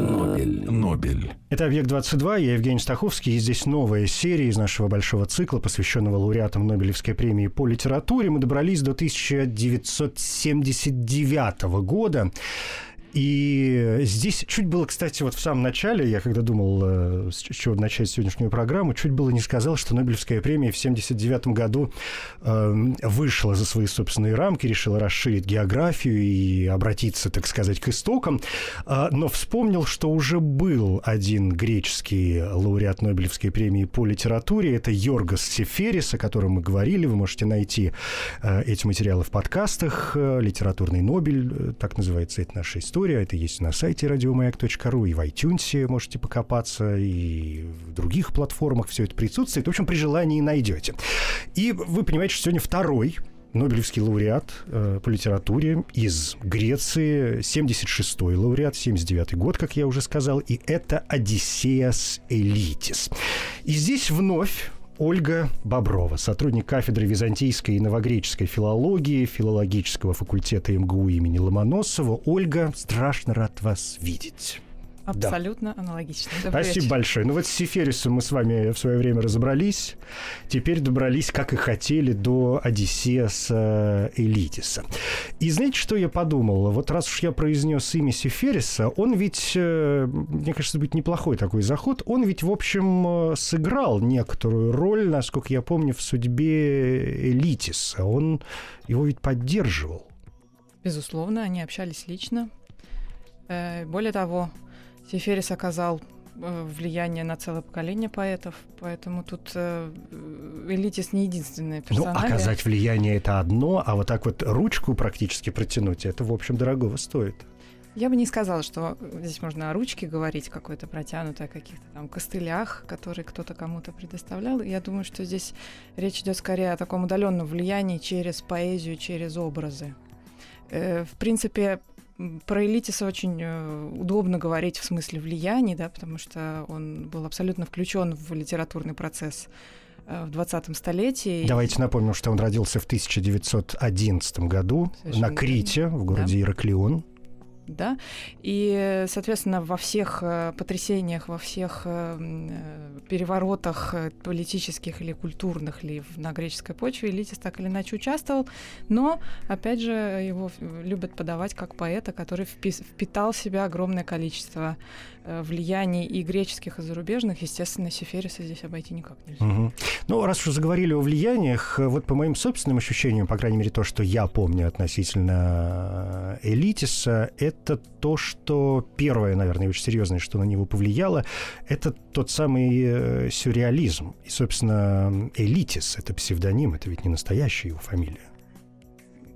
Нобель. Нобель, Нобель. Это «Объект-22», я Евгений Стаховский, и здесь новая серия из нашего большого цикла, посвященного лауреатам Нобелевской премии по литературе. Мы добрались до 1979 года. И здесь чуть было, кстати, вот в самом начале, я когда думал, э, с чего начать сегодняшнюю программу, чуть было не сказал, что Нобелевская премия в 1979 году э, вышла за свои собственные рамки, решила расширить географию и обратиться, так сказать, к истокам, Э, но вспомнил, что уже был один греческий лауреат Нобелевской премии по литературе, это Йоргас Сеферис, о котором мы говорили, вы можете найти эти материалы в подкастах, «Литературный Нобель», так называется это наша история, это есть на сайте радиомаяк.ру, и в iTunes можете покопаться, и в других платформах все это присутствует. В общем, при желании найдете. И вы понимаете, что сегодня второй Нобелевский лауреат э, по литературе из Греции, 76-й лауреат, 79-й год, как я уже сказал, и это Одиссеас Элитис. И здесь вновь Ольга Боброва, сотрудник кафедры византийской и новогреческой филологии филологического факультета МГУ имени Ломоносова. Ольга, страшно рад вас видеть. Абсолютно аналогично. Добрый Спасибо вечер. большое. Ну вот с Сеферисом мы с вами в свое время разобрались. Теперь добрались, как и хотели, до Одиссеса Элитиса. И знаете, что я подумал? Вот раз уж я произнес имя Сефериса, он ведь, э, мне кажется, будет неплохой такой заход, он ведь, в общем, э, сыграл некоторую роль, насколько я помню, в судьбе Элитиса. Он его ведь поддерживал. Безусловно, они общались лично. Э, Более того, Сеферис оказал э, влияние на целое поколение поэтов, поэтому тут э, Элитис не единственный Ну, персонаж. оказать влияние это одно, а вот так вот ручку практически протянуть, это, в общем, дорогого стоит. Я бы не сказала, что здесь можно о ручке говорить, какой-то протянутой, о каких-то там костылях, которые кто-то кому-то предоставлял. Я думаю, что здесь речь идет скорее о таком удаленном влиянии через поэзию, через образы. Э, В принципе, про Элитиса очень э, удобно говорить в смысле влияний, да, потому что он был абсолютно включен в литературный процесс э, в 20 столетии. Давайте напомним, что он родился в 1911 году Совершенно на Крите, в городе Да. Ираклион. Да, и, соответственно, во всех э, потрясениях, во всех э, э, переворотах политических или культурных ли на греческой почве Элитис так или иначе участвовал, но, опять же, его любят подавать как поэта, который впитал в себя огромное количество влияний и греческих, и зарубежных. Естественно, Сефериса здесь обойти никак нельзя. Мгм. Ну, раз уж заговорили о влияниях, э, вот по моим собственным ощущениям, по крайней мере, то, что я помню относительно э, Элитиса, это то, что первое, наверное, очень серьезное, что на него повлияло, это тот самый э, сюрреализм. И, собственно, Элитис — это псевдоним, это ведь не настоящая его фамилия.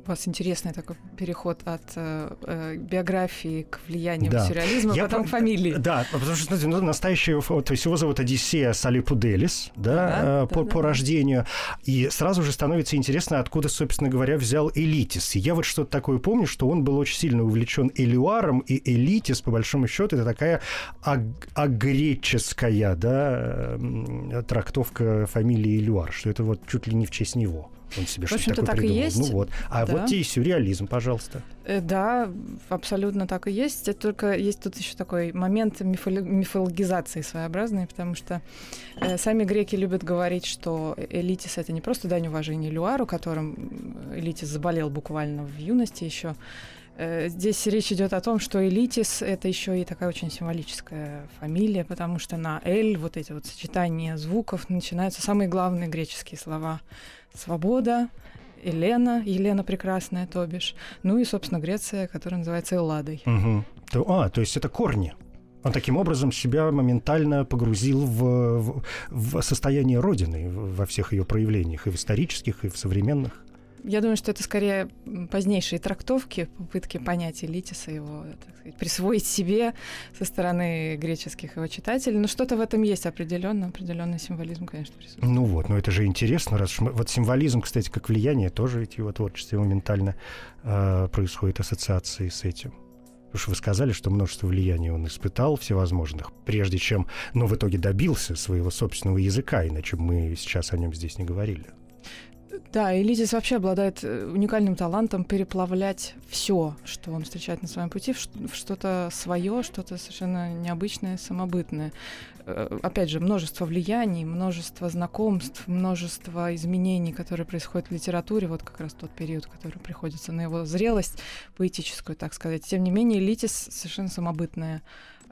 У вас интересный такой переход от э, э, биографии к влиянию Да. сюрреализма, Я потом про- к фамилии. Да, потому что, ну, настоящий, то есть его зовут Одиссея Салипуделис, да, Да, э, да, по, да, по рождению. И сразу же становится интересно, откуда, собственно говоря, взял Элитис. Я вот что-то такое помню, что он был очень сильно увлечен Элюаром, и Элитис, по большому счету, это такая аг- агреческая, да, трактовка фамилии Элюар, что это вот чуть ли не в честь него. Он себе В что-то общем-то, такое так и придумал. есть. Ну вот. А Да. вот тебе и сюрреализм, пожалуйста. Э, Да, абсолютно так и есть. Это Только есть тут еще такой момент мифологизации своеобразный, потому что э, сами греки любят говорить, что Элитис это не просто дань уважения Люару, которым Элитис заболел буквально в юности еще. Э, Здесь речь идет о том, что Элитис это еще и такая очень символическая фамилия, потому что на Эль вот эти вот сочетания звуков начинаются самые главные греческие слова: свобода, Елена, Елена прекрасная, то бишь. Ну и, собственно, Греция, которая называется Элладой. То- а, то есть это корни. Он таким образом себя моментально погрузил в, в- в состояние Родины во всех ее проявлениях, и в исторических, и в современных. Я думаю, что это скорее позднейшие трактовки, попытки понять Элитиса, его, сказать, присвоить себе со стороны греческих его читателей. Но что-то в этом есть определенно, определенный символизм, конечно, присутствует. Ну вот, но это же интересно, раз мы, вот символизм, кстати, как влияние, тоже ведь его творчестве моментально э, происходит ассоциации с этим. Потому что вы сказали, что множество влияний он испытал всевозможных, прежде чем, но в итоге добился своего собственного языка, иначе мы сейчас о нем здесь не говорили. Да, Элизис вообще обладает э, уникальным талантом переплавлять все, что он встречает на своем пути, в что-то свое, что-то совершенно необычное, самобытное. Э, опять же, множество влияний, множество знакомств, множество изменений, которые происходят в литературе, вот как раз тот период, который приходится на его зрелость поэтическую, так сказать. Тем не менее, Элитис совершенно самобытная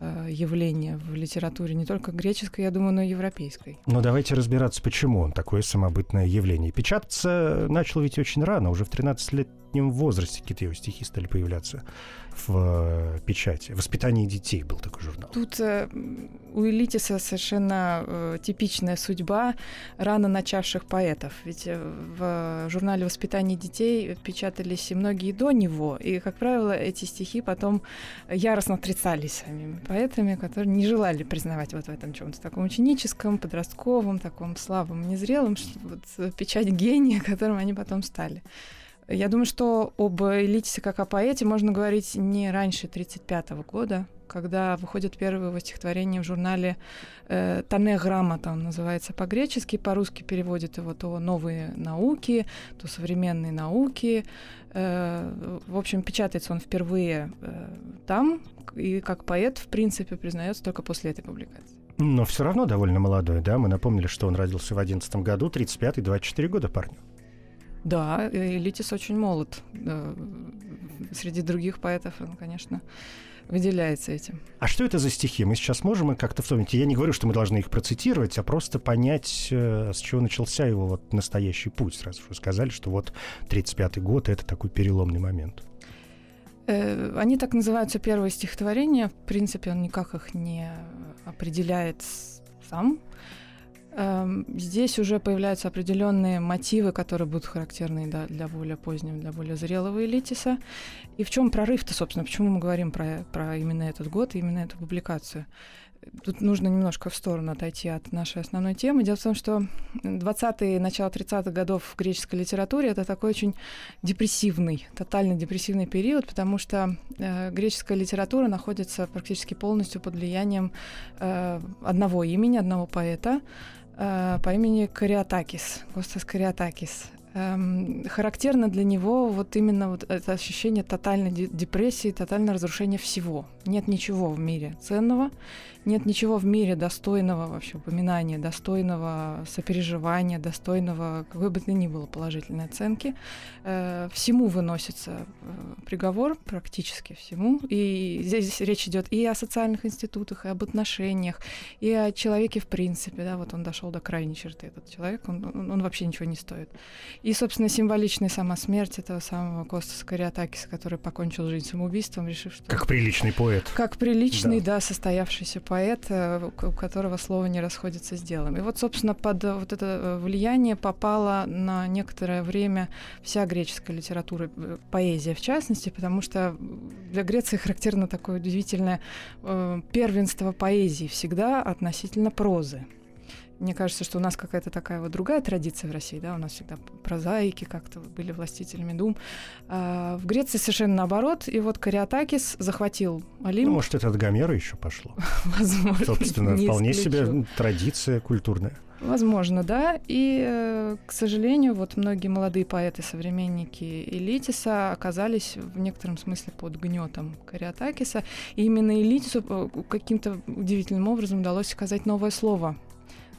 явление в литературе, не только греческой, я думаю, но и европейской. Но давайте разбираться, почему он такое самобытное явление. Печататься начал ведь очень рано, уже в 13-летнем возрасте какие-то его стихи стали появляться в э, печати. «Воспитание детей» был такой журнал. Тут э, у Элитиса совершенно э, типичная судьба рано начавших поэтов. Ведь э, в журнале «Воспитание детей» печатались и многие до него. И, как правило, эти стихи потом яростно отрицались самими поэтами, которые не желали признавать вот в этом чем-то таком ученическом, подростковом, таком слабом, незрелом, вот э, печать гения, которым они потом стали. Я думаю, что об Элитисе как о поэте можно говорить не раньше 1935 года, когда выходит первое его стихотворение в журнале э, «Тане грамота», он называется по-гречески, по-русски переводит его то «Новые науки», то «Современные науки». Э, в общем, печатается он впервые э, там, и как поэт, в принципе, признается только после этой публикации. Но все равно довольно молодой, да? Мы напомнили, что он родился в 11 году, 35-й, 24 года парню. Да, Литис очень молод. Среди других поэтов он, конечно, выделяется этим. А что это за стихи? Мы сейчас можем их как-то вспомнить? Я не говорю, что мы должны их процитировать, а просто понять, э, с чего начался его вот настоящий путь. Сразу вы сказали, что вот 35-й год — это такой переломный момент. Э, они так называются первые стихотворения. В принципе, он никак их не определяет сам. Эм, здесь уже появляются определенные мотивы, которые будут характерны да, для более позднего, для более зрелого элитиса. И в чем прорыв-то, собственно, почему мы говорим про, про именно этот год и именно эту публикацию? Тут нужно немножко в сторону отойти от нашей основной темы. Дело в том, что 20-е, начало 30-х годов в греческой литературе это такой очень депрессивный, тотально депрессивный период, потому что э, греческая литература находится практически полностью под влиянием э, одного имени, одного поэта, по имени Кариатакис, Костас Кариатакис. Эм, характерно для него вот именно вот это ощущение тотальной депрессии, тотальное разрушение всего. Нет ничего в мире ценного, нет ничего в мире достойного вообще упоминания, достойного сопереживания, достойного какой бы то ни было положительной оценки. Э, всему выносится э, приговор, практически всему. И здесь речь идет и о социальных институтах, и об отношениях, и о человеке в принципе. Да, вот он дошел до крайней черты, этот человек, он, он, он вообще ничего не стоит. И, собственно, символичная сама смерть этого самого Костаса Кариатакиса, который покончил жизнь самоубийством, решив, что... Как приличный поэт. Как приличный, да, да состоявшийся поэт э, у которого слово не расходится с делом. И вот, собственно, под вот это э, влияние попала на некоторое время вся греческая литература, э, поэзия в частности, потому что для Греции характерно такое удивительное первенство поэзии всегда относительно прозы. Мне кажется, что у нас какая-то такая вот другая традиция в России, да, у нас всегда прозаики как-то были властителями дум. А в Греции совершенно наоборот, и вот Кариатакис захватил Олимп. Ну, может, это от Гомера еще пошло. Возможно. Собственно, вполне себе традиция культурная. Возможно, да. И, э, к сожалению, вот многие молодые поэты, современники Элитиса оказались в некотором смысле под гнетом Кариатакиса. И именно Элитису э, каким-то удивительным образом удалось сказать новое слово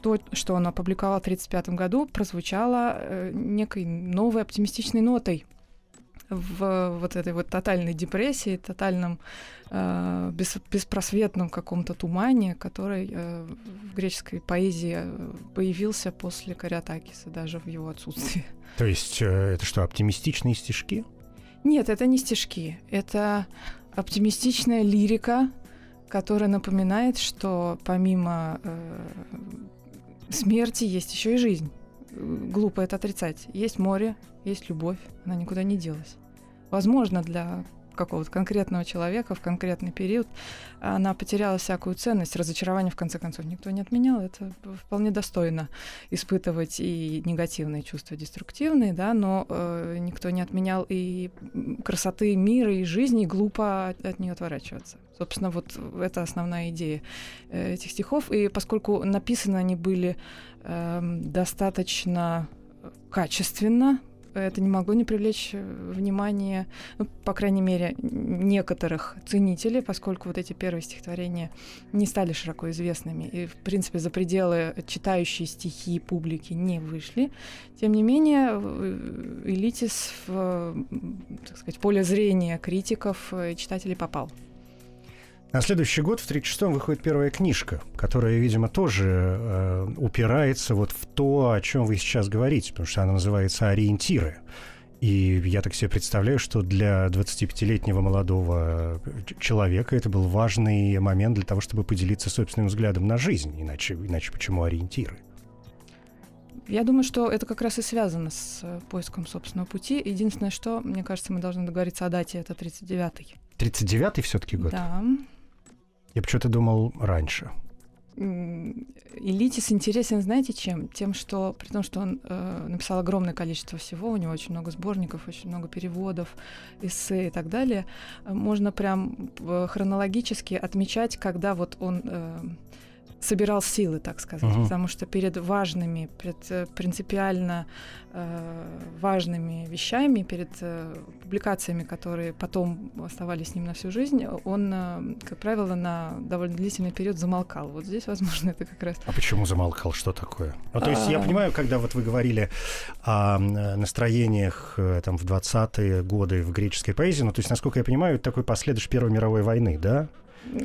то, что он опубликовал в 1935 году, прозвучало э, некой новой оптимистичной нотой в вот этой вот тотальной депрессии, тотальном э, бес, беспросветном каком-то тумане, который э, в греческой поэзии э, появился после Кариатакиса, даже в его отсутствии. То есть э, это что, оптимистичные стишки? Нет, это не стишки. Это оптимистичная лирика, которая напоминает, что помимо э, смерти есть еще и жизнь. глупо это отрицать. Есть море, есть любовь, она никуда не делась. Возможно, для какого-то конкретного человека в конкретный период, она потеряла всякую ценность, разочарование в конце концов никто не отменял, это вполне достойно испытывать и негативные чувства, деструктивные, да, но э, никто не отменял и красоты мира и жизни, и глупо от, от нее отворачиваться. Собственно, вот это основная идея э, этих стихов, и поскольку написаны они были э, достаточно качественно, это не могло не привлечь э, внимание, ну, по крайней мере, некоторых ценителей, поскольку вот эти первые стихотворения не стали широко известными и, в принципе, за пределы читающей стихи публики не вышли. Тем не менее, э, Элитис в, так сказать, поле зрения критиков и читателей попал. На следующий год, в 1936-м, выходит первая книжка, которая, видимо, тоже э, упирается вот в то, о чем вы сейчас говорите, потому что она называется «Ориентиры». И я так себе представляю, что для 25-летнего молодого человека это был важный момент для того, чтобы поделиться собственным взглядом на жизнь. Иначе, иначе почему ориентиры? Я думаю, что это как раз и связано с э, поиском собственного пути. Единственное, что, мне кажется, мы должны договориться о дате, это 39-й. 39-й все-таки год? Да. Я почему-то думал раньше. Элитис интересен, знаете, чем? Тем, что при том, что он э, написал огромное количество всего, у него очень много сборников, очень много переводов, эссе и так далее, можно прям э, хронологически отмечать, когда вот он э, собирал силы, так сказать, uh-huh. потому что перед важными, перед э, принципиально э, важными вещами, перед э, публикациями, которые потом оставались с ним на всю жизнь, он, э, как правило, на довольно длительный период замолкал. Вот здесь, возможно, это как раз. А почему замолкал? Что такое? Ну, то есть я а. понимаю, когда вот вы говорили о настроениях э, там в 20-е годы в греческой поэзии, ну то есть, насколько я понимаю, это такой последующий Первой мировой войны, да?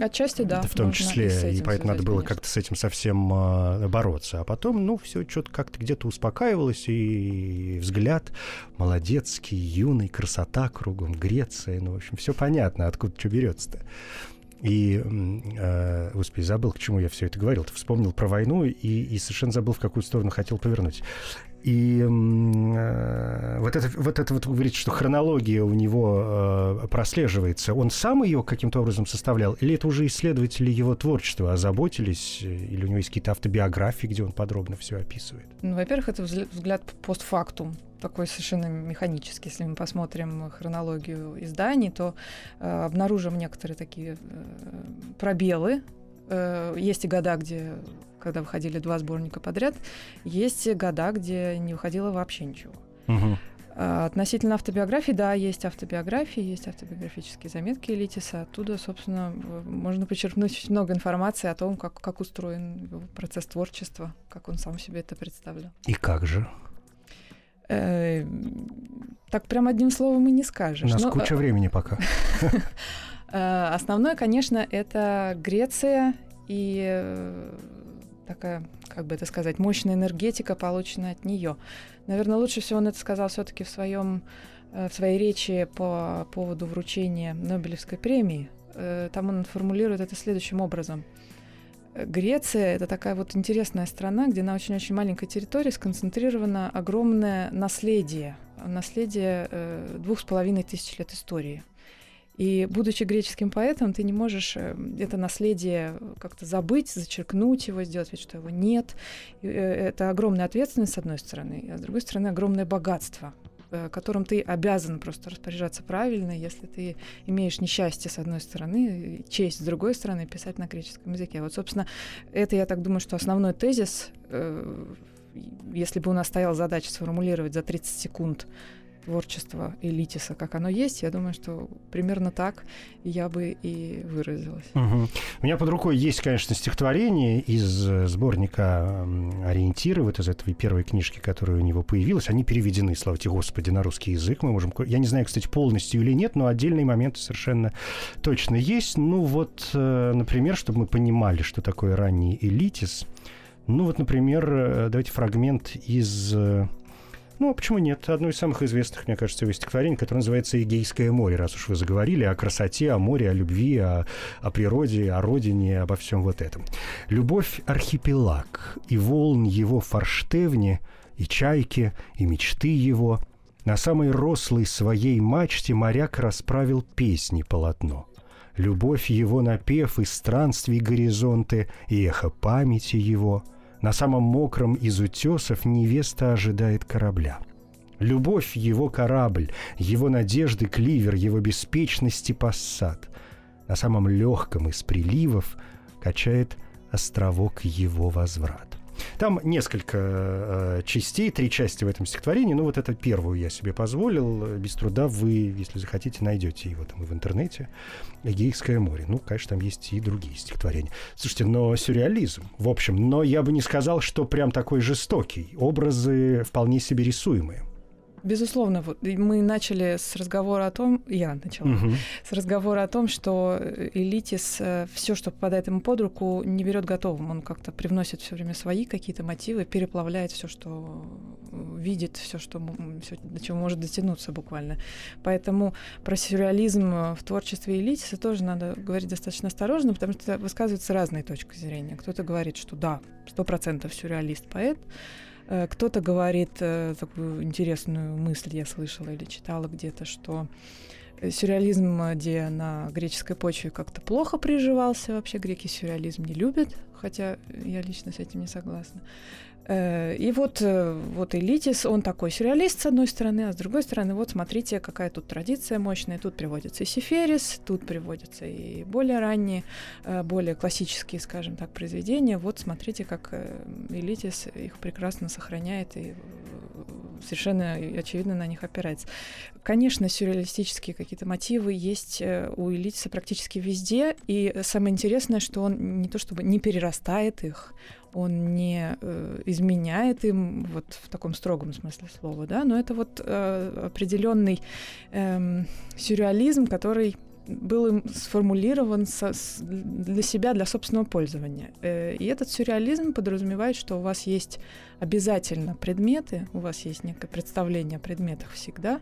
Отчасти, да. В том числе, и, и поэтому надо было как-то с этим совсем э, бороться. А потом, ну, все что-то как-то где-то успокаивалось, и взгляд молодецкий, юный, красота кругом, Греция, ну, в общем, все понятно, откуда что берется-то. И, э, господи, забыл, к чему я все это говорил. Ты вспомнил про войну и, и совершенно забыл, в какую сторону хотел повернуть. И э, вот, это, вот это вот вы говорите, что хронология у него э, прослеживается. Он сам ее каким-то образом составлял? Или это уже исследователи его творчества озаботились? Или у него есть какие-то автобиографии, где он подробно все описывает? Ну, во-первых, это взгляд постфактум такой совершенно механический. Если мы посмотрим хронологию изданий, то э, обнаружим некоторые такие э, пробелы. Э, есть и года, где когда выходили два сборника подряд, есть года, где не выходило вообще ничего. Угу. Относительно автобиографии, да, есть автобиографии, есть автобиографические заметки Элитиса. Оттуда, собственно, можно почерпнуть очень много информации о том, как, как устроен его процесс творчества, как он сам себе это представлял. И как же? Э, так прям одним словом и не скажешь. У нас Но, куча времени пока. Э, основное, конечно, это Греция и э, такая, как бы это сказать, мощная энергетика, полученная от нее. Наверное, лучше всего он это сказал все-таки в своем э, в своей речи по поводу вручения Нобелевской премии. Там он формулирует это следующим образом. Греция — это такая вот интересная страна, где на очень-очень маленькой территории сконцентрировано огромное наследие, наследие двух с половиной тысяч лет истории. И будучи греческим поэтом, ты не можешь э, это наследие как-то забыть, зачеркнуть его, сделать вид, что его нет. И э, это огромная ответственность, с одной стороны, а с другой стороны, огромное богатство э, которым ты обязан просто распоряжаться правильно, если ты имеешь несчастье с одной стороны, честь с другой стороны, писать на греческом языке. Вот, собственно, это, я так думаю, что основной тезис, если бы у нас стояла задача сформулировать за 30 секунд творчество Элитиса, как оно есть, я думаю, что примерно так я бы и выразилась. Угу. У меня под рукой есть, конечно, стихотворение из э, сборника «Ориентиры», вот из этой первой книжки, которая у него появилась. Они переведены, слава тебе Господи, на русский язык. Мы можем... Я не знаю, кстати, полностью или нет, но отдельные моменты совершенно точно есть. Ну вот, э, например, чтобы мы понимали, что такое ранний Элитис. Ну вот, например, э, давайте фрагмент из ну, а почему нет? Одно из самых известных, мне кажется, его стихотворений, которое называется «Эгейское море», раз уж вы заговорили о красоте, о море, о любви, о, о природе, о родине, обо всем вот этом. «Любовь — архипелаг, и волн его форштевни и чайки, и мечты его. На самой рослой своей мачте моряк расправил песни полотно. Любовь его напев и странствий горизонты, и эхо памяти его. На самом мокром из утесов невеста ожидает корабля. Любовь — его корабль, его надежды — кливер, его беспечности — пассат. На самом легком из приливов качает островок его возврат. Там несколько э, частей, три части в этом стихотворении. Ну, вот это первую я себе позволил. Без труда вы, если захотите, найдете его там и в интернете. Эгейское море. Ну, конечно, там есть и другие стихотворения. Слушайте, но сюрреализм, в общем. Но я бы не сказал, что прям такой жестокий. Образы вполне себе рисуемые. Безусловно, вот мы начали с разговора о том, я начала, угу. с разговора о том, что э, элитис э, все, что попадает ему под руку, не берет готовым. Он как-то привносит все время свои какие-то мотивы, переплавляет все, что видит, все, что всё, до чего может дотянуться буквально. Поэтому про сюрреализм в творчестве элитиса тоже надо говорить достаточно осторожно, потому что высказываются разные точки зрения. Кто-то говорит, что да, сто процентов сюрреалист поэт, Э, кто-то говорит э, такую интересную мысль, я слышала или читала где-то, что сюрреализм, где на греческой почве как-то плохо приживался, вообще греки сюрреализм не любят, хотя я лично с этим не согласна. Э, и вот, э, вот Элитис, он такой сюрреалист с одной стороны, а с другой стороны, вот смотрите, какая тут традиция мощная. Тут приводится и Сеферис, тут приводятся и более ранние, э, более классические, скажем так, произведения. Вот смотрите, как Элитис их прекрасно сохраняет и совершенно очевидно на них опирается. Конечно, сюрреалистические какие-то мотивы есть у Элитиса практически везде, и самое интересное, что он не то чтобы не перерастает их, он не э, изменяет им вот в таком строгом смысле слова, да, но это вот э, определенный э, сюрреализм, который был им сформулирован со, с, для себя, для собственного пользования. Э, и этот сюрреализм подразумевает, что у вас есть обязательно предметы, у вас есть некое представление о предметах всегда,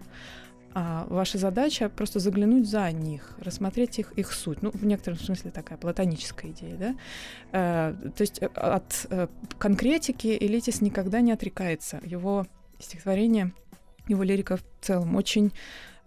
а ваша задача просто заглянуть за них, рассмотреть их, их суть. Ну, в некотором смысле такая платоническая идея, да? Э, то есть э, от э, конкретики Элитис никогда не отрекается. Его стихотворение, его лирика в целом очень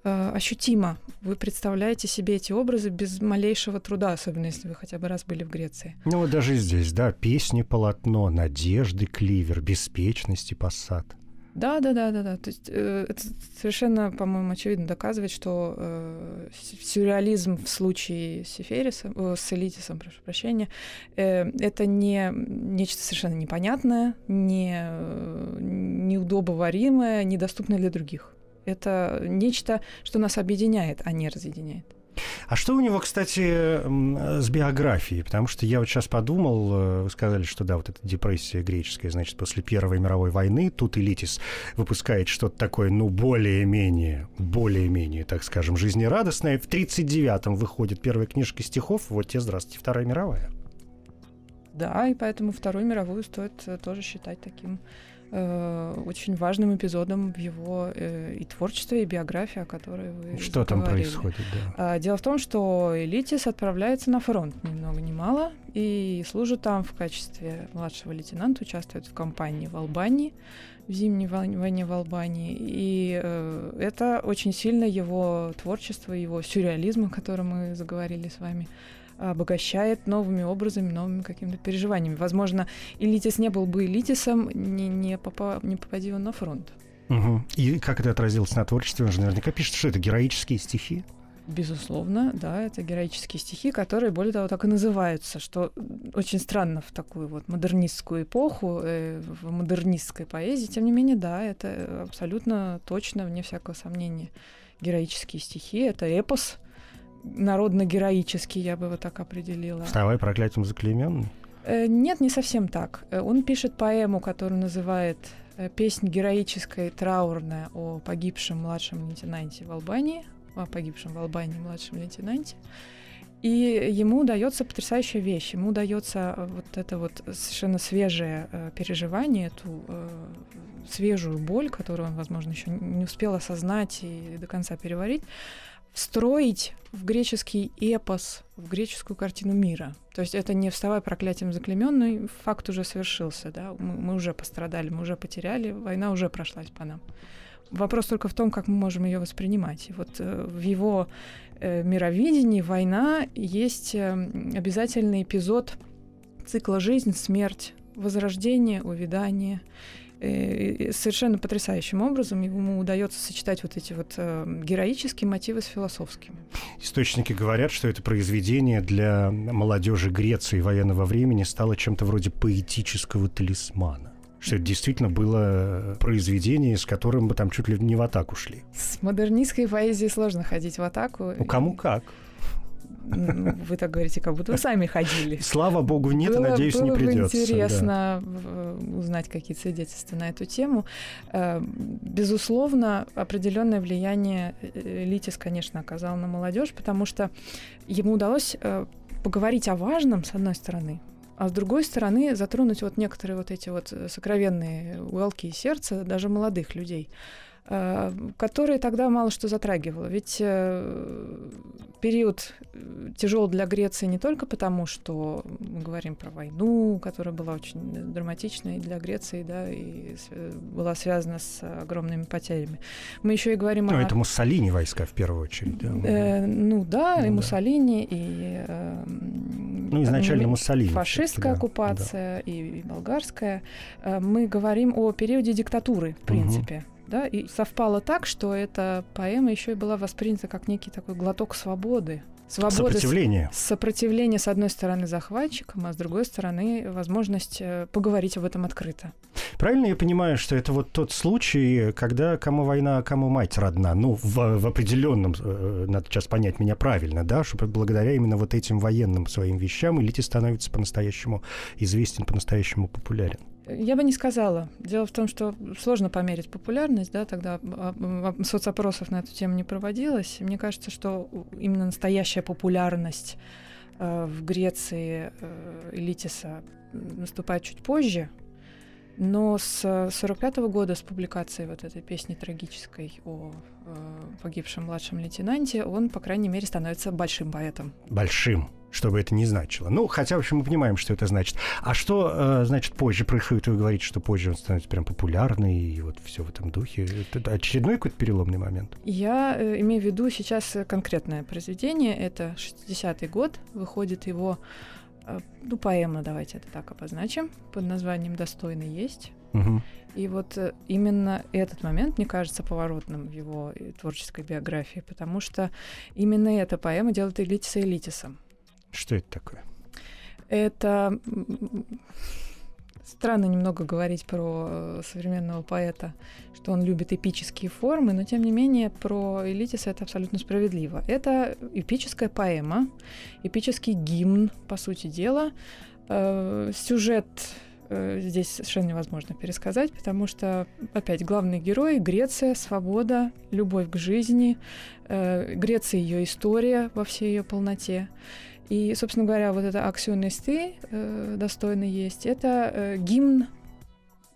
ощутимо. Вы представляете себе эти образы без малейшего труда, особенно если вы хотя бы раз были в Греции. Ну вот даже здесь, да, песни, полотно, надежды, кливер, беспечности, пассат. Да, да, да, да, да. То есть э, это совершенно, по-моему, очевидно доказывает, что э, сюрреализм в случае Сефериса, э, с Элитисом, прошу прощения, э, это не нечто совершенно непонятное, не э, неудобоваримое, недоступное для других. Это нечто, что нас объединяет, а не разъединяет. А что у него, кстати, с биографией? Потому что я вот сейчас подумал, э, вы сказали, что да, вот эта депрессия греческая, значит, после Первой мировой войны, тут Элитис выпускает что-то такое, ну, более-менее, более-менее, так скажем, жизнерадостное. В 1939-м выходит первая книжка стихов, вот тебе здравствуйте, Вторая мировая. Да, и поэтому Вторую мировую стоит э, тоже считать таким э, очень важным эпизодом в его э, и творчестве, и биографии, о которой вы Что там происходит, да. А, дело в том, что Элитис отправляется на фронт ни много ни мало и служит там в качестве младшего лейтенанта, участвует в кампании в Албании, в зимней войне в Албании. И э, это очень сильно его творчество, его сюрреализм, о котором мы заговорили с вами, обогащает новыми образами, новыми какими-то переживаниями. Возможно, Элитис не был бы Элитисом, не, не, попа, не попади он на фронт. Угу. И как это отразилось на творчестве? Он же наверняка пишет, что это героические стихи. Безусловно, да, это героические стихи, которые, более того, так и называются, что очень странно в такую вот модернистскую эпоху, э, в модернистской поэзии. Тем не менее, да, это абсолютно точно, вне всякого сомнения, героические стихи. Это эпос, народно-героический, я бы его так определила. Вставай проклятием заклейменный? Э, нет, не совсем так. Э, он пишет поэму, которую называет э, «Песнь героическая и траурная о погибшем младшем лейтенанте в Албании», о погибшем в Албании младшем лейтенанте. И ему удается потрясающая вещь. Ему удается вот это вот совершенно свежее э, переживание, эту э, свежую боль, которую он, возможно, еще не успел осознать и до конца переварить, встроить в греческий эпос, в греческую картину мира. То есть это не вставай проклятием заклеменный, факт уже совершился, да, мы, мы уже пострадали, мы уже потеряли, война уже прошлась по нам. Вопрос только в том, как мы можем ее воспринимать. И вот э, в его э, мировидении война есть э, обязательный эпизод цикла жизнь, смерть, возрождение, увядание. Э, совершенно потрясающим образом ему удается сочетать вот эти вот э, героические мотивы с философскими. Источники говорят, что это произведение для молодежи Греции военного времени стало чем-то вроде поэтического талисмана что это действительно было произведение, с которым бы там чуть ли не в атаку шли. С модернистской поэзией сложно ходить в атаку. Ну, кому как. Вы так говорите, как будто вы сами ходили. Слава богу, нет, было, надеюсь, было не придется. Было интересно да. узнать какие-то свидетельства на эту тему. Э, безусловно, определенное влияние э, Литис, конечно, оказал на молодежь, потому что ему удалось э, поговорить о важном, с одной стороны, а с другой стороны затронуть вот некоторые вот эти вот э, сокровенные уголки сердца даже молодых людей. Э, которые тогда мало что затрагивало. Ведь э, период э, тяжел для Греции не только потому, что мы говорим про войну, которая была очень драматичной для Греции, да, и была связана с огромными потерями. Мы еще и говорим ну, о... это Муссолини войска в первую очередь, да? Э, ну да, ну, и Муссолини, да. и... Э, ну, изначально Муссолини. Фашистская да, оккупация да. И, и болгарская. Мы говорим о периоде диктатуры, в принципе. Угу да, и совпало так, что эта поэма еще и была воспринята как некий такой глоток свободы. Свободы, сопротивление. С, сопротивление, с одной стороны, захватчикам, а с другой стороны, возможность э, поговорить об этом открыто. Правильно я понимаю, что это вот тот случай, когда кому война, а кому мать родна? Ну, в, в определенном, э, надо сейчас понять меня правильно, да, что благодаря именно вот этим военным своим вещам элите становится по-настоящему известен, по-настоящему популярен. Я бы не сказала. Дело в том, что сложно померить популярность, да, тогда а, соцопросов на эту тему не проводилось. Мне кажется, что именно настоящая популярность э, в Греции э, Элитиса наступает чуть позже, но с 1945 года, с публикацией вот этой песни трагической о э, погибшем младшем лейтенанте, он, по крайней мере, становится большим поэтом. Большим что бы это ни значило. Ну, хотя, в общем, мы понимаем, что это значит. А что, э, значит, позже происходит? Вы говорите, что позже он становится прям популярный, и вот все в этом духе. Это очередной какой-то переломный момент? Я э, имею в виду сейчас конкретное произведение. Это 60-й год. Выходит его Э, ну, поэма, давайте это так обозначим, под названием «Достойный есть». Угу. И вот э, именно этот момент, мне кажется, поворотным в его э, творческой биографии, потому что именно эта поэма делает Элитиса Элитисом. Что это такое? Это странно немного говорить про э, современного поэта, что он любит эпические формы, но тем не менее про Элитиса это абсолютно справедливо. Это эпическая поэма, эпический гимн, по сути дела. Э, сюжет э, здесь совершенно невозможно пересказать, потому что, опять, главный герой — Греция, свобода, любовь к жизни, Греция — ее история во всей ее полноте. И, собственно говоря, вот это аксионисты э, достойно есть. Это э, гимн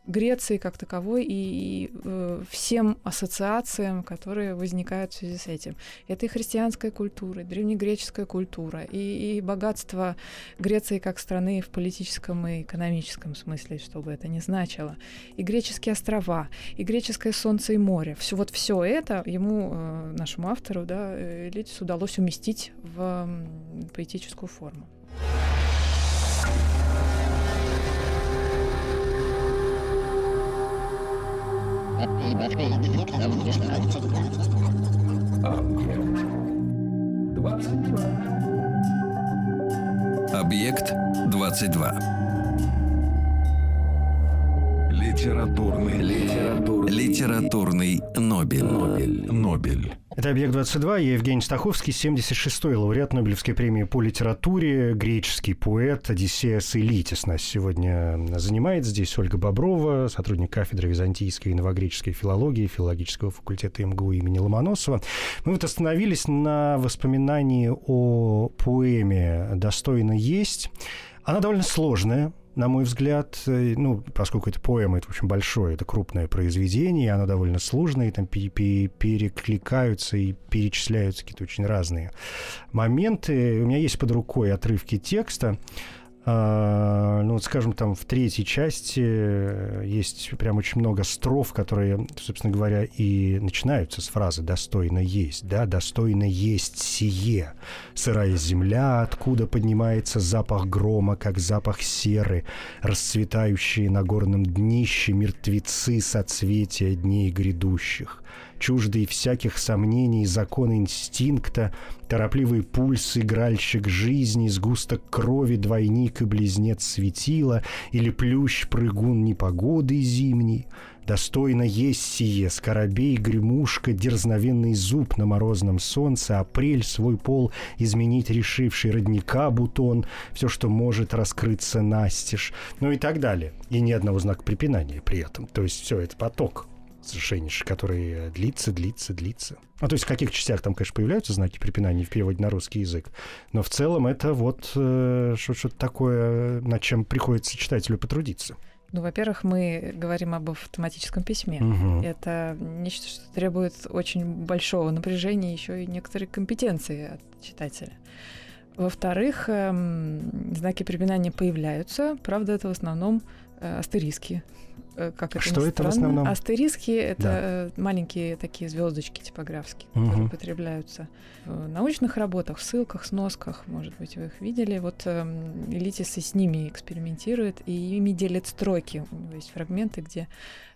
Греции как таковой и, и э, всем ассоциациям, которые возникают в связи с этим. Это и христианская культура, и древнегреческая культура, и, и богатство Греции как страны в политическом и экономическом смысле, что бы это ни значило, и греческие острова, и греческое солнце и море. Все, вот все это ему, э, нашему автору, да, Элитису удалось уместить в э, поэтическую форму. Объект 22. Литературный, литературный, литературный Нобель. Нобель. Нобель. Это «Объект-22», я Евгений Стаховский, 76-й лауреат Нобелевской премии по литературе, греческий поэт Одиссеас Илитис нас сегодня занимает. Здесь Ольга Боброва, сотрудник кафедры византийской и новогреческой филологии филологического факультета МГУ имени Ломоносова. Мы вот остановились на воспоминании о поэме «Достойно есть». Она довольно сложная, на мой взгляд, э, ну, поскольку это поэма, это очень большое, это крупное произведение, оно довольно сложное, там пе- пе- перекликаются и перечисляются какие-то очень разные моменты. У меня есть под рукой отрывки текста. А, ну, вот, скажем, там в третьей части э, есть прям очень много строф, которые, собственно говоря, и начинаются с фразы «достойно есть», да, «достойно есть сие». Сырая земля, откуда поднимается запах грома, как запах серы, расцветающие на горном днище мертвецы соцветия дней грядущих чуждые всяких сомнений закон инстинкта, торопливый пульс игральщик жизни, сгусток крови, двойник и близнец светила, или плющ прыгун непогоды зимней, Достойно есть сие, скоробей, гремушка, дерзновенный зуб на морозном солнце, апрель свой пол изменить решивший родника бутон, все, что может раскрыться настежь, ну и так далее. И ни одного знака препинания при этом. То есть все, это поток совершеннейший, который э, длится, длится, длится. Ну, то есть в каких частях там, конечно, появляются знаки препинания в переводе на русский язык, но в целом это вот э, что-то такое, над чем приходится читателю потрудиться. Ну, во-первых, мы говорим об автоматическом письме. Мгм. Это нечто, что требует очень большого напряжения, еще и некоторой компетенции от читателя. Во-вторых, эм, знаки препинания появляются, правда, это в основном э, астериски. Э, Как это Что ни это в странно. основном? Аsteриски это Да. э, маленькие такие звездочки типографские, Мгм. которые употребляются в научных работах, в ссылках, сносках, может быть, вы их видели. Вот эм, Элитис и с ними экспериментирует, и ими делит строки. У него есть фрагменты, где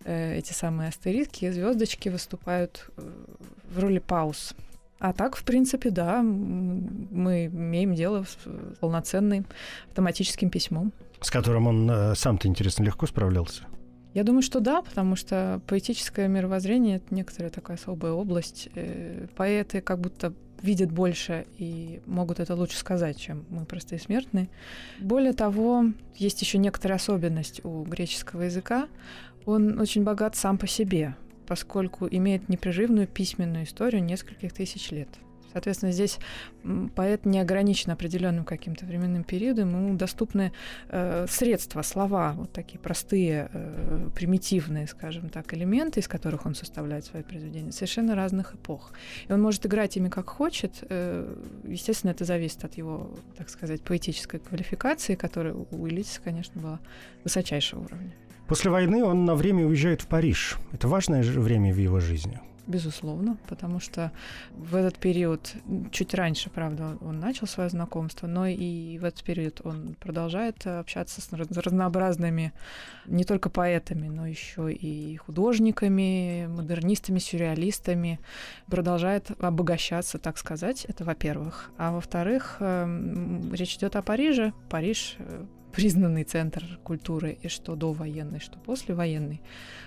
э, эти самые астериски, звездочки выступают э, в роли пауз. А так, в принципе, да, мы имеем дело с э, полноценным автоматическим письмом. С которым он э, сам-то, интересно, легко справлялся. Я думаю, что да, потому что поэтическое мировоззрение это некоторая такая особая область. Э, Поэты как будто видят больше и могут это лучше сказать, чем мы простые смертные. Более того, есть еще некоторая особенность у греческого языка. Он очень богат сам по себе, поскольку имеет непрерывную письменную историю нескольких тысяч лет. Соответственно, здесь поэт не ограничен определенным каким-то временным периодом, ему доступны э, средства, слова, вот такие простые, э, примитивные, скажем так, элементы, из которых он составляет свои произведения, совершенно разных эпох. И он может играть ими как хочет. э, естественно, это зависит от его, так сказать, поэтической квалификации, которая у Элитиса, конечно, была высочайшего уровня. После войны он на время уезжает в Париж. Это важное время в его жизни. Безусловно, потому что в этот период, чуть раньше, правда, он начал свое знакомство, но и в этот период он продолжает общаться с раз- разнообразными не только поэтами, но еще и художниками, модернистами, сюрреалистами, продолжает обогащаться, так сказать, это во-первых. А во-вторых, эм, речь идет о Париже. Париж э, признанный центр культуры и что довоенный, что послевоенный.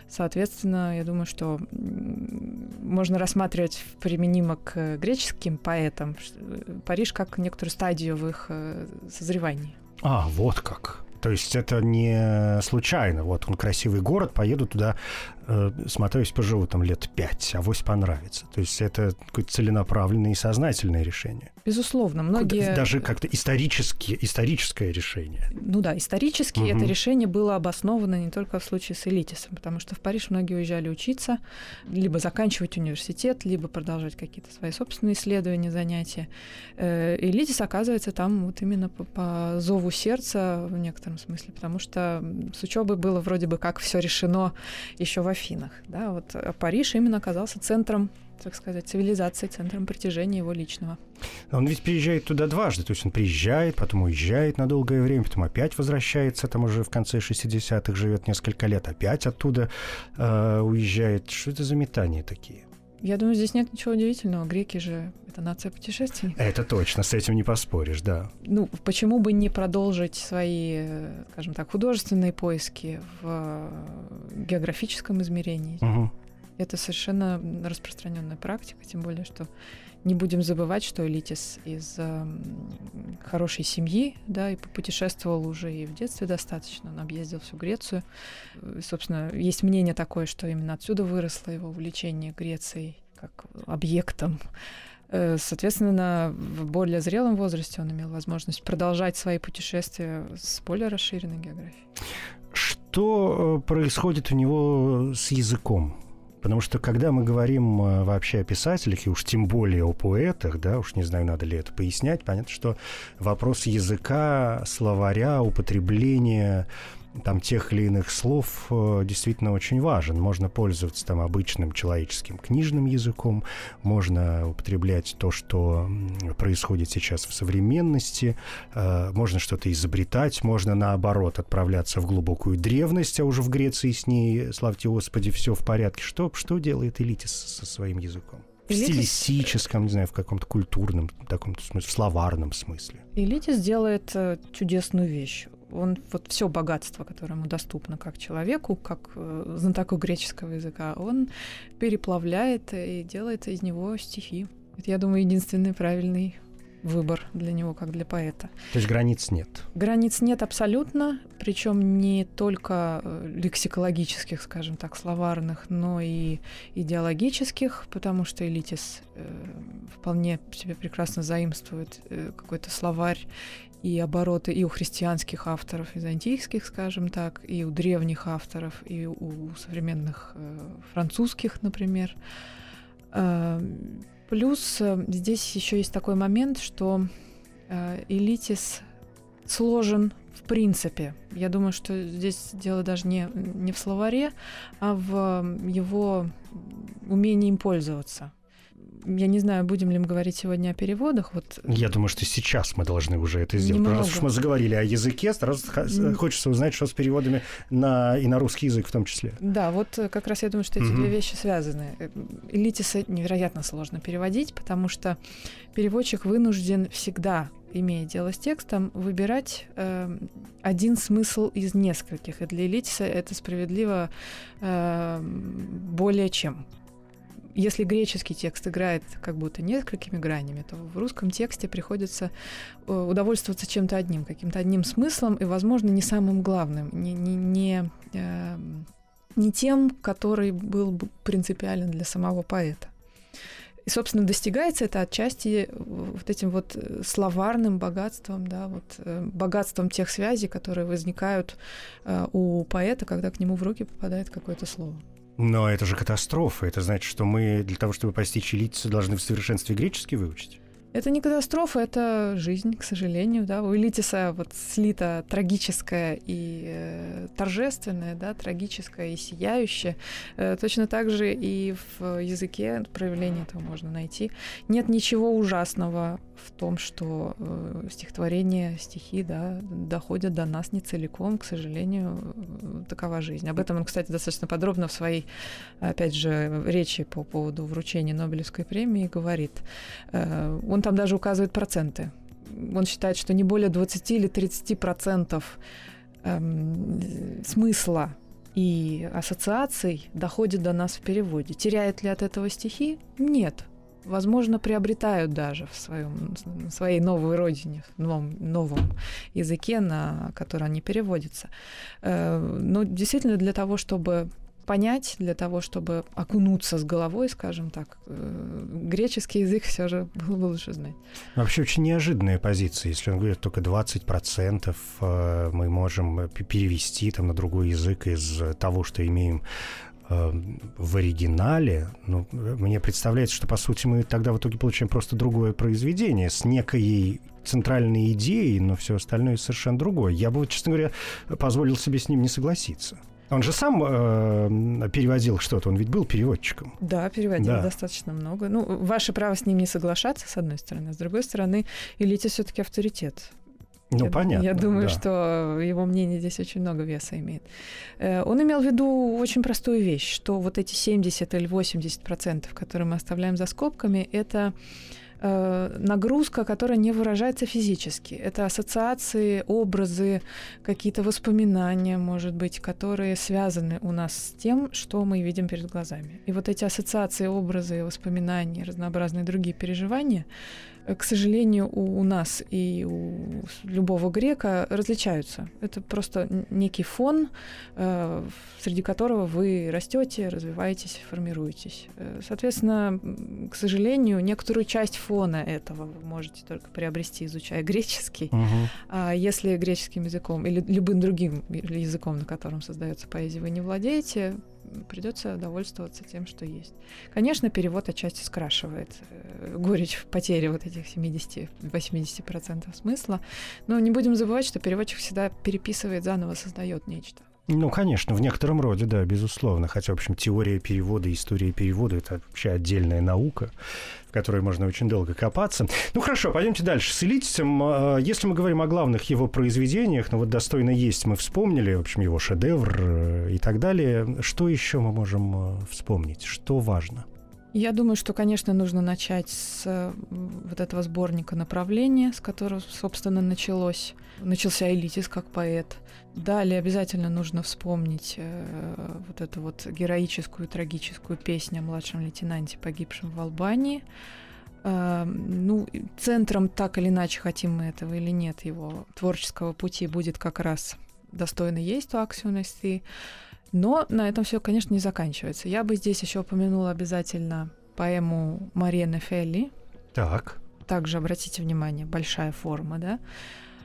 Соответственно, я думаю, что можно рассматривать применимо к греческим поэтам э, Париж как некоторую стадию в их э, созревании. А, вот как. То есть это не случайно. Вот он красивый город, поеду туда, э, смотаюсь, поживу там лет пять, а вось понравится. То есть это какое-то целенаправленное и сознательное решение. Безусловно, многие... Даже как-то исторически, историческое решение. Ну да, исторически Мгм. это решение было обосновано не только в случае с Элитисом, потому что в Париж многие уезжали учиться, либо заканчивать университет, либо продолжать какие-то свои собственные исследования, занятия. Э, Элитис оказывается там вот именно по, по зову сердца в некотором смысле, потому что с учебой было вроде бы как все решено еще в Афинах. Да? Вот а Париж именно оказался центром так сказать, цивилизации, центром притяжения его личного. Он ведь приезжает туда дважды. То есть он приезжает, потом уезжает на долгое время, потом опять возвращается, там уже в конце 60-х живет несколько лет, опять оттуда э, уезжает. Что это за метания такие? Я думаю, здесь нет ничего удивительного. Греки же — это нация путешественников. Это точно, с этим не поспоришь, да. Ну, почему бы не продолжить свои, скажем так, художественные поиски в э, географическом измерении? Мгм. Это совершенно распространенная практика, тем более, что не будем забывать, что Элитис из эм, хорошей семьи, да, и путешествовал уже и в детстве достаточно. Он объездил всю Грецию. И, собственно, есть мнение такое, что именно отсюда выросло его увлечение Грецией как объектом Э, соответственно, в более зрелом возрасте он имел возможность продолжать свои путешествия с более расширенной географией. Что э, происходит у него с языком? Потому что когда мы говорим э, вообще о писателях, и уж тем более о поэтах, да, уж не знаю, надо ли это пояснять, понятно, что вопрос языка, словаря, употребления там тех или иных слов э, действительно очень важен. Можно пользоваться там обычным человеческим книжным языком, можно употреблять то, что происходит сейчас в современности, э, можно что-то изобретать, можно наоборот отправляться в глубокую древность, а уже в Греции с ней, славьте Господи, все в порядке. Что, что делает Элитис со своим языком? В стилистическом, не знаю, в каком-то культурном, таком смысле, в словарном смысле. Элитис делает э, чудесную вещь он вот все богатство, которое ему доступно как человеку, как э, знатоку греческого языка, он переплавляет и делает из него стихи. Это, я думаю, единственный правильный выбор для него, как для поэта. То есть границ нет? Границ нет абсолютно, причем не только э, лексикологических, скажем так, словарных, но и идеологических, потому что Элитис э, вполне себе прекрасно заимствует э, какой-то словарь и обороты и у христианских авторов византийских, скажем так, и у древних авторов, и у современных э, французских, например. Плюс э, здесь еще есть такой момент, что э, элитис сложен в принципе. Я думаю, что здесь дело даже не, не в словаре, а в его умении им пользоваться я не знаю, будем ли мы говорить сегодня о переводах. Вот... Я думаю, что сейчас мы должны уже это сделать. Немного. Раз уж мы заговорили о языке, сразу хочется узнать, что с переводами на, и на русский язык в том числе. Да, вот э, как раз я думаю, что эти угу. две вещи связаны. Э, Элитиса невероятно сложно переводить, потому что переводчик вынужден всегда имея дело с текстом, выбирать э, один смысл из нескольких. И для Элитиса это справедливо э, более чем если греческий текст играет как будто несколькими гранями, то в русском тексте приходится э, удовольствоваться чем-то одним, каким-то одним смыслом и, возможно, не самым главным, не, не, не, э, не тем, который был принципиален для самого поэта. И, собственно, достигается это отчасти вот этим вот э, словарным богатством, да, вот э, богатством тех связей, которые возникают у поэта, когда к нему в руки попадает какое-то слово. Но это же катастрофа. Это значит, что мы для того, чтобы постичь лица, должны в совершенстве греческий выучить. Это не катастрофа, это жизнь, к сожалению, да. У Элитиса вот слито трагическое и э, торжественное, да, трагическое и сияющее. Э, точно так же и в языке проявление этого можно найти. Нет ничего ужасного в том, что э, стихотворения, стихи, да, доходят до нас не целиком, к сожалению, э, такова жизнь. Об этом он, кстати, достаточно подробно в своей, опять же, речи по поводу вручения Нобелевской премии говорит. Э, он там даже указывает проценты. Он считает, что не более 20 или 30 процентов эм, смысла и ассоциаций доходит до нас в переводе. Теряет ли от этого стихи? Нет. Возможно, приобретают даже в своем, своей новой родине, в новом, новом языке, на который они переводятся. Э, но действительно для того, чтобы понять, для того, чтобы окунуться с головой, скажем так, э, греческий язык все же было бы лучше знать. Вообще очень неожиданная позиция. Если он говорит, только 20% э, мы можем перевести там, на другой язык из того, что имеем э, в оригинале, ну, мне представляется, что, по сути, мы тогда в итоге получаем просто другое произведение с некой центральной идеей, но все остальное совершенно другое. Я бы, честно говоря, позволил себе с ним не согласиться. Он же сам э, переводил что-то, он ведь был переводчиком. Да, переводил да. достаточно много. Ну, ваше право с ним не соглашаться, с одной стороны, а с другой стороны, Элите все-таки авторитет. Ну, я, понятно. Я думаю, да. что его мнение здесь очень много веса имеет. Э, он имел в виду очень простую вещь, что вот эти 70 или 80 процентов, которые мы оставляем за скобками, это Э, нагрузка, которая не выражается физически. Это ассоциации, образы, какие-то воспоминания, может быть, которые связаны у нас с тем, что мы видим перед глазами. И вот эти ассоциации, образы, воспоминания, разнообразные другие переживания, к сожалению, у, у нас и у любого грека различаются. Это просто некий фон, э, среди которого вы растете, развиваетесь, формируетесь. Э, соответственно, к сожалению, некоторую часть фона этого вы можете только приобрести, изучая греческий. Угу. А если греческим языком или любым другим языком, на котором создается поэзия, вы не владеете, придется довольствоваться тем, что есть. Конечно, перевод отчасти скрашивает э, горечь в потере вот этих 70-80% смысла, но не будем забывать, что переводчик всегда переписывает, заново создает нечто. Ну, конечно, в некотором роде, да, безусловно. Хотя, в общем, теория перевода, история перевода — это вообще отдельная наука, в которой можно очень долго копаться. Ну, хорошо, пойдемте дальше. С Элитисом, а, если мы говорим о главных его произведениях, ну, вот «Достойно есть» мы вспомнили, в общем, его шедевр э, и так далее. Что еще мы можем э, вспомнить? Что важно? Я думаю, что, конечно, нужно начать с э, вот этого сборника направления, с которого, собственно, началось. Начался Элитис как поэт. Далее обязательно нужно вспомнить э, вот эту вот героическую, трагическую песню о младшем лейтенанте, погибшем в Албании. Э, ну, центром, так или иначе, хотим мы этого или нет, его творческого пути будет как раз достойно есть у Аксионности. Но на этом все, конечно, не заканчивается. Я бы здесь еще упомянула обязательно поэму Мария Фелли. Так. Также обратите внимание, большая форма, да.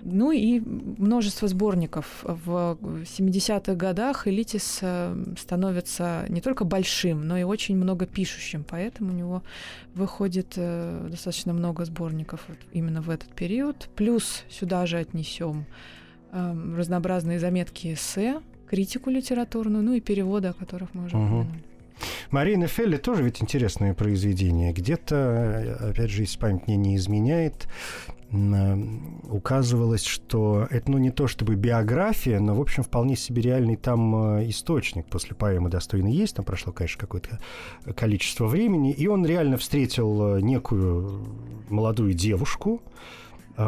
Ну и множество сборников. В 70-х годах Элитис э, становится не только большим, но и очень много пишущим, поэтому у него выходит э, достаточно много сборников именно в этот период. Плюс сюда же отнесем э, разнообразные заметки эссе, критику литературную, ну и переводы, о которых мы уже угу. упомянули. Марина Фелли тоже ведь интересное произведение. Где-то, опять же, если память мне не изменяет, э, указывалось, что это ну, не то чтобы биография, но, в общем, вполне себе реальный там э, источник после поэмы «Достойно есть». Там прошло, конечно, какое-то количество времени. И он реально встретил э, некую молодую девушку,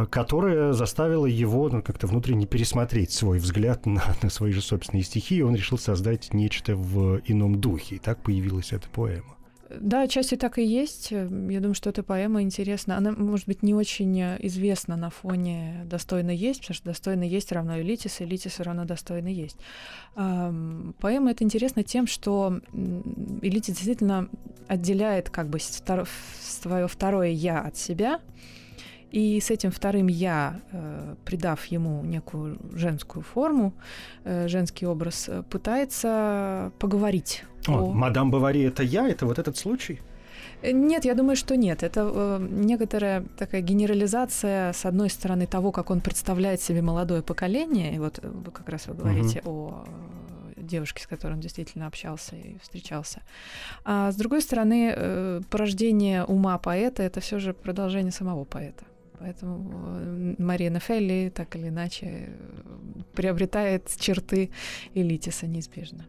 которая заставила его ну, как-то внутренне пересмотреть свой взгляд на, на свои же собственные стихи, и он решил создать нечто в ином духе. И так появилась эта поэма. Да, отчасти так и есть. Я думаю, что эта поэма интересна. Она, может быть, не очень известна на фоне «Достойно есть», потому что «Достойно есть» равно «Элитис», «Элитис» равно «Достойно есть». Поэма это интересно тем, что «Элитис» действительно отделяет как бы свое второе «я» от себя — и с этим вторым я, э, придав ему некую женскую форму, э, женский образ, э, пытается поговорить. О, о... Мадам Бавари это я, это вот этот случай? Нет, я думаю, что нет. Это э, некоторая такая генерализация, с одной стороны, того, как он представляет себе молодое поколение. И вот вы как раз вы говорите угу. о девушке, с которой он действительно общался и встречался. А с другой стороны, э, порождение ума поэта это все же продолжение самого поэта. Поэтому э, Марина Фелли так или иначе э, приобретает черты Элитиса неизбежно.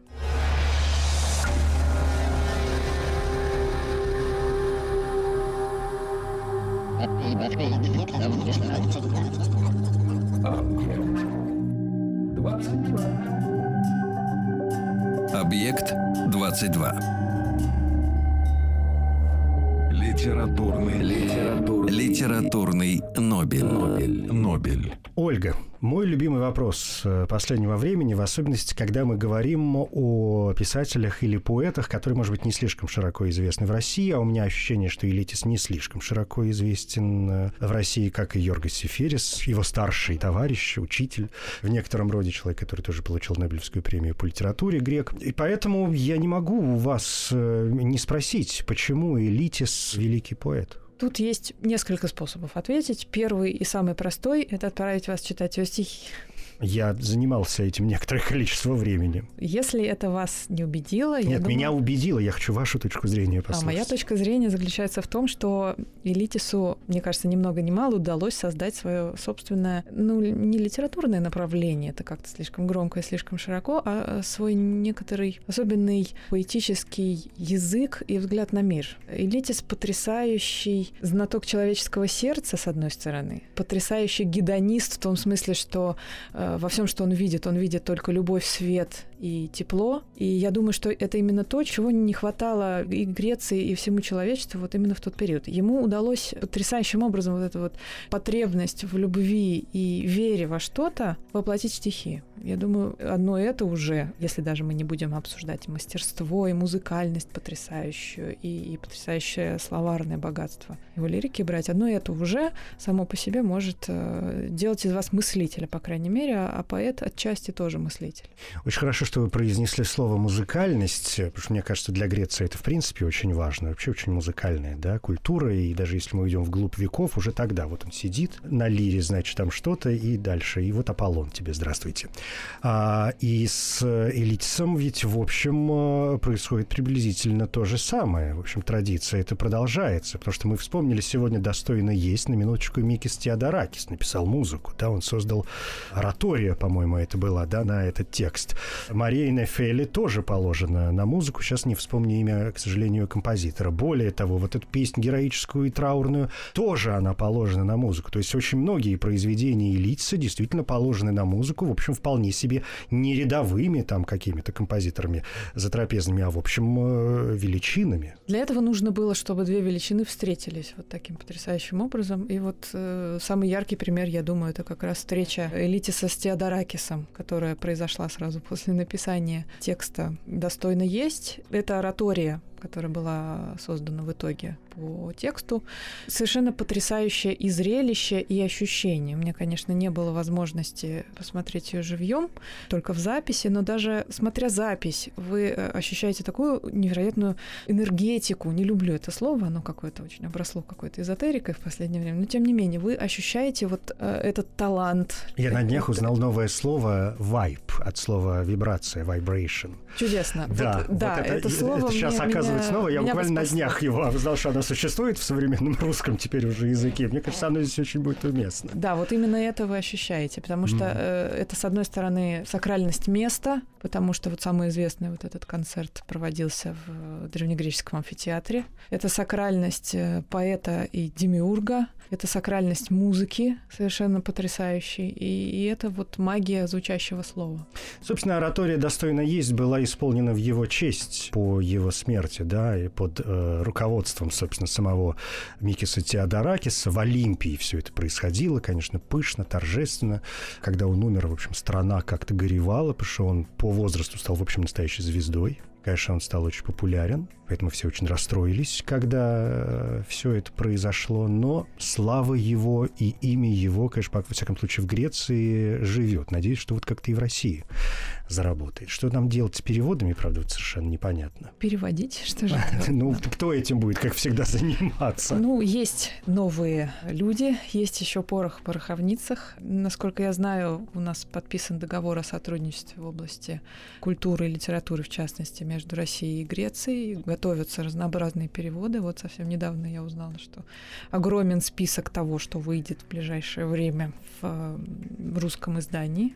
Объект 22. Литературный, литературный, литературный Нобель. Нобель. Нобель. Ольга, мой любимый вопрос э, последнего времени, в особенности, когда мы говорим о писателях или поэтах, которые, может быть, не слишком широко известны в России, а у меня ощущение, что Элитис не слишком широко известен э, в России, как и Йоргас Сеферис, его старший товарищ, учитель, в некотором роде человек, который тоже получил Нобелевскую премию по литературе, грек. И поэтому я не могу у вас э, не спросить, почему Элитис великий поэт. Тут есть несколько способов ответить. Первый и самый простой — это отправить вас читать его стихи. Я занимался этим некоторое количество времени. Если это вас не убедило... Нет, я думаю... меня убедило. Я хочу вашу точку зрения послушать. А моя точка зрения заключается в том, что Элитису, мне кажется, ни много ни мало удалось создать свое собственное, ну, не литературное направление, это как-то слишком громко и слишком широко, а свой некоторый особенный поэтический язык и взгляд на мир. Элитис потрясающий знаток человеческого сердца, с одной стороны, потрясающий гедонист в том смысле, что э, во всем, что он видит, он видит только любовь, свет и тепло. И я думаю, что это именно то, чего не хватало и Греции, и всему человечеству вот именно в тот период. Ему удалось потрясающим образом вот эту вот потребность в любви и вере во что-то воплотить в стихи. Я думаю, одно это уже, если даже мы не будем обсуждать мастерство и музыкальность потрясающую, и, и потрясающее словарное богатство его лирики брать, одно это уже само по себе может э, делать из вас мыслителя, по крайней мере, а, а поэт отчасти тоже мыслитель. Очень хорошо, что вы произнесли слово «музыкальность», потому что, мне кажется, для Греции это, в принципе, очень важно. Вообще очень музыкальная да, культура, и даже если мы идем вглубь веков, уже тогда вот он сидит на лире, значит, там что-то, и дальше. И вот Аполлон тебе, здравствуйте. А, и с Элитисом ведь, в общем, э, происходит приблизительно то же самое. В общем, традиция это продолжается, потому что мы вспомнили сегодня «Достойно есть» на минуточку Микис Теодоракис написал музыку, да, он создал оратория, по-моему, это была, да, на этот текст. Мария Нефели тоже положена на музыку, сейчас не вспомню имя, к сожалению, композитора. Более того, вот эту песню героическую и траурную тоже она положена на музыку. То есть очень многие произведения Элитиса действительно положены на музыку, в общем, вполне себе не рядовыми там какими-то композиторами затрапезными, а в общем э, величинами. Для этого нужно было, чтобы две величины встретились вот таким потрясающим образом. И вот э, самый яркий пример, я думаю, это как раз встреча Элитиса с Теодоракисом, которая произошла сразу после написания текста «Достойно есть». Это оратория которая была создана в итоге по тексту. Совершенно потрясающее и зрелище, и ощущение. У меня, конечно, не было возможности посмотреть ее живьем, только в записи, но даже смотря запись, вы э, ощущаете такую невероятную энергетику. Не люблю это слово, оно какое-то очень обросло какой-то эзотерикой в последнее время, но тем не менее, вы ощущаете вот э, этот талант. Я на днях узнал новое слово «vibe» от слова «вибрация», «vibration». Чудесно. Да, вот, да вот это, это слово это сейчас мне, оказывается меня, новое. Я буквально на днях его узнал, что оно существует в современном русском теперь уже языке. Мне кажется, оно здесь очень будет уместно. Да, вот именно это вы ощущаете, потому что э, это, с одной стороны, сакральность места, потому что вот самый известный вот этот концерт проводился в древнегреческом амфитеатре. Это сакральность э, поэта и демиурга, это сакральность музыки, совершенно потрясающей, и, и это вот магия звучащего слова. Собственно, оратория «Достойно есть» была исполнена в его честь по его смерти, да, и под э, руководством, собственно, самого Микиса Теодоракиса в Олимпии все это происходило, конечно, пышно, торжественно. Когда он умер, в общем, страна как-то горевала, потому что он по возрасту стал, в общем, настоящей звездой. Конечно, он стал очень популярен, поэтому все очень расстроились, когда все это произошло. Но слава его и имя его, конечно, во всяком случае, в Греции живет. Надеюсь, что вот как-то и в России заработает. Что нам делать с переводами, правда, вот совершенно непонятно. Переводить, что же? Ну, кто этим будет, как всегда, заниматься? Ну, есть новые люди, есть еще порох в пороховницах. Насколько я знаю, у нас подписан договор о сотрудничестве в области культуры и литературы, в частности, между Россией и Грецией. Готовятся разнообразные переводы. Вот совсем недавно я узнала, что огромен список того, что выйдет в ближайшее время в, э, русском издании.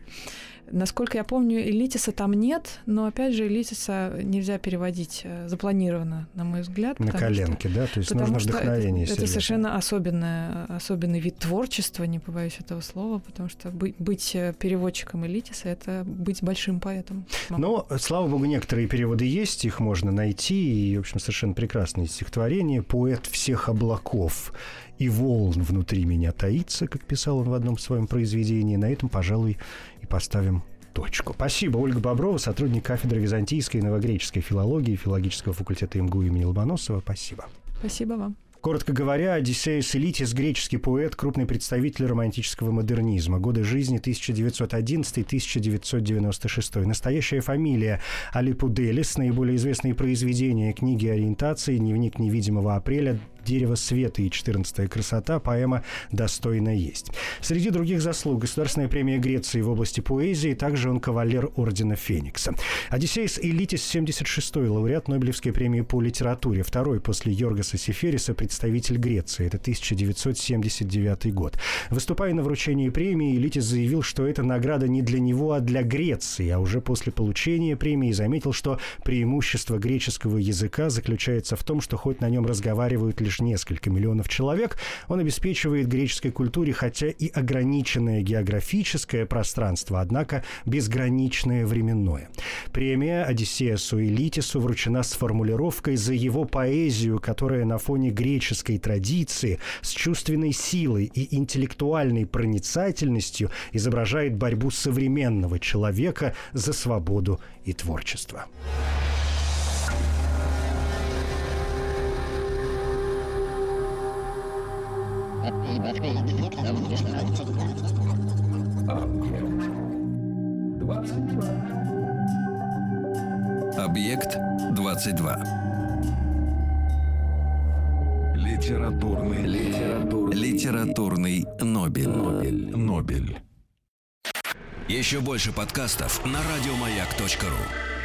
Насколько я помню, Элитиса там нет, но опять же Элитиса нельзя переводить э, запланировано, на мой взгляд. На что- коленке, да? То есть нужно вдохновение это, это совершенно особенное, особенный вид творчества, не побоюсь этого слова, потому что быть, быть э, переводчиком Элитиса — это быть большим поэтом. Но, слава богу, некоторые переводы есть, их можно найти, и, в общем, совершенно прекрасные стихотворения. «Поэт всех облаков и волн внутри меня таится», как писал он в одном своем произведении. На этом, пожалуй, и поставим точку. Спасибо. Ольга Боброва, сотрудник кафедры византийской и новогреческой филологии филологического факультета МГУ имени Ломоносова. Спасибо. Спасибо вам. Коротко говоря, Одиссеус Элитис – греческий поэт, крупный представитель романтического модернизма. Годы жизни 1911-1996. Настоящая фамилия Алипуделис. Наиболее известные произведения – книги ориентации, дневник невидимого апреля, «Дерево света» и «14 красота», поэма «Достойно есть». Среди других заслуг Государственная премия Греции в области поэзии, также он кавалер Ордена Феникса. Одиссеус Элитис, 76-й лауреат Нобелевской премии по литературе, второй после Йоргаса Сефериса представитель Греции, это 1979 год. Выступая на вручении премии, Элитис заявил, что эта награда не для него, а для Греции, а уже после получения премии заметил, что преимущество греческого языка заключается в том, что хоть на нем разговаривают лишь лишь несколько миллионов человек, он обеспечивает греческой культуре хотя и ограниченное географическое пространство, однако безграничное временное. Премия Одиссеусу и Литису вручена с формулировкой за его поэзию, которая на фоне греческой традиции с чувственной силой и интеллектуальной проницательностью изображает борьбу современного человека за свободу и творчество. Объект 22. Литературный, литературный, Литературный Нобель. Нобель. Нобель. Еще больше подкастов на радиомаяк.ру.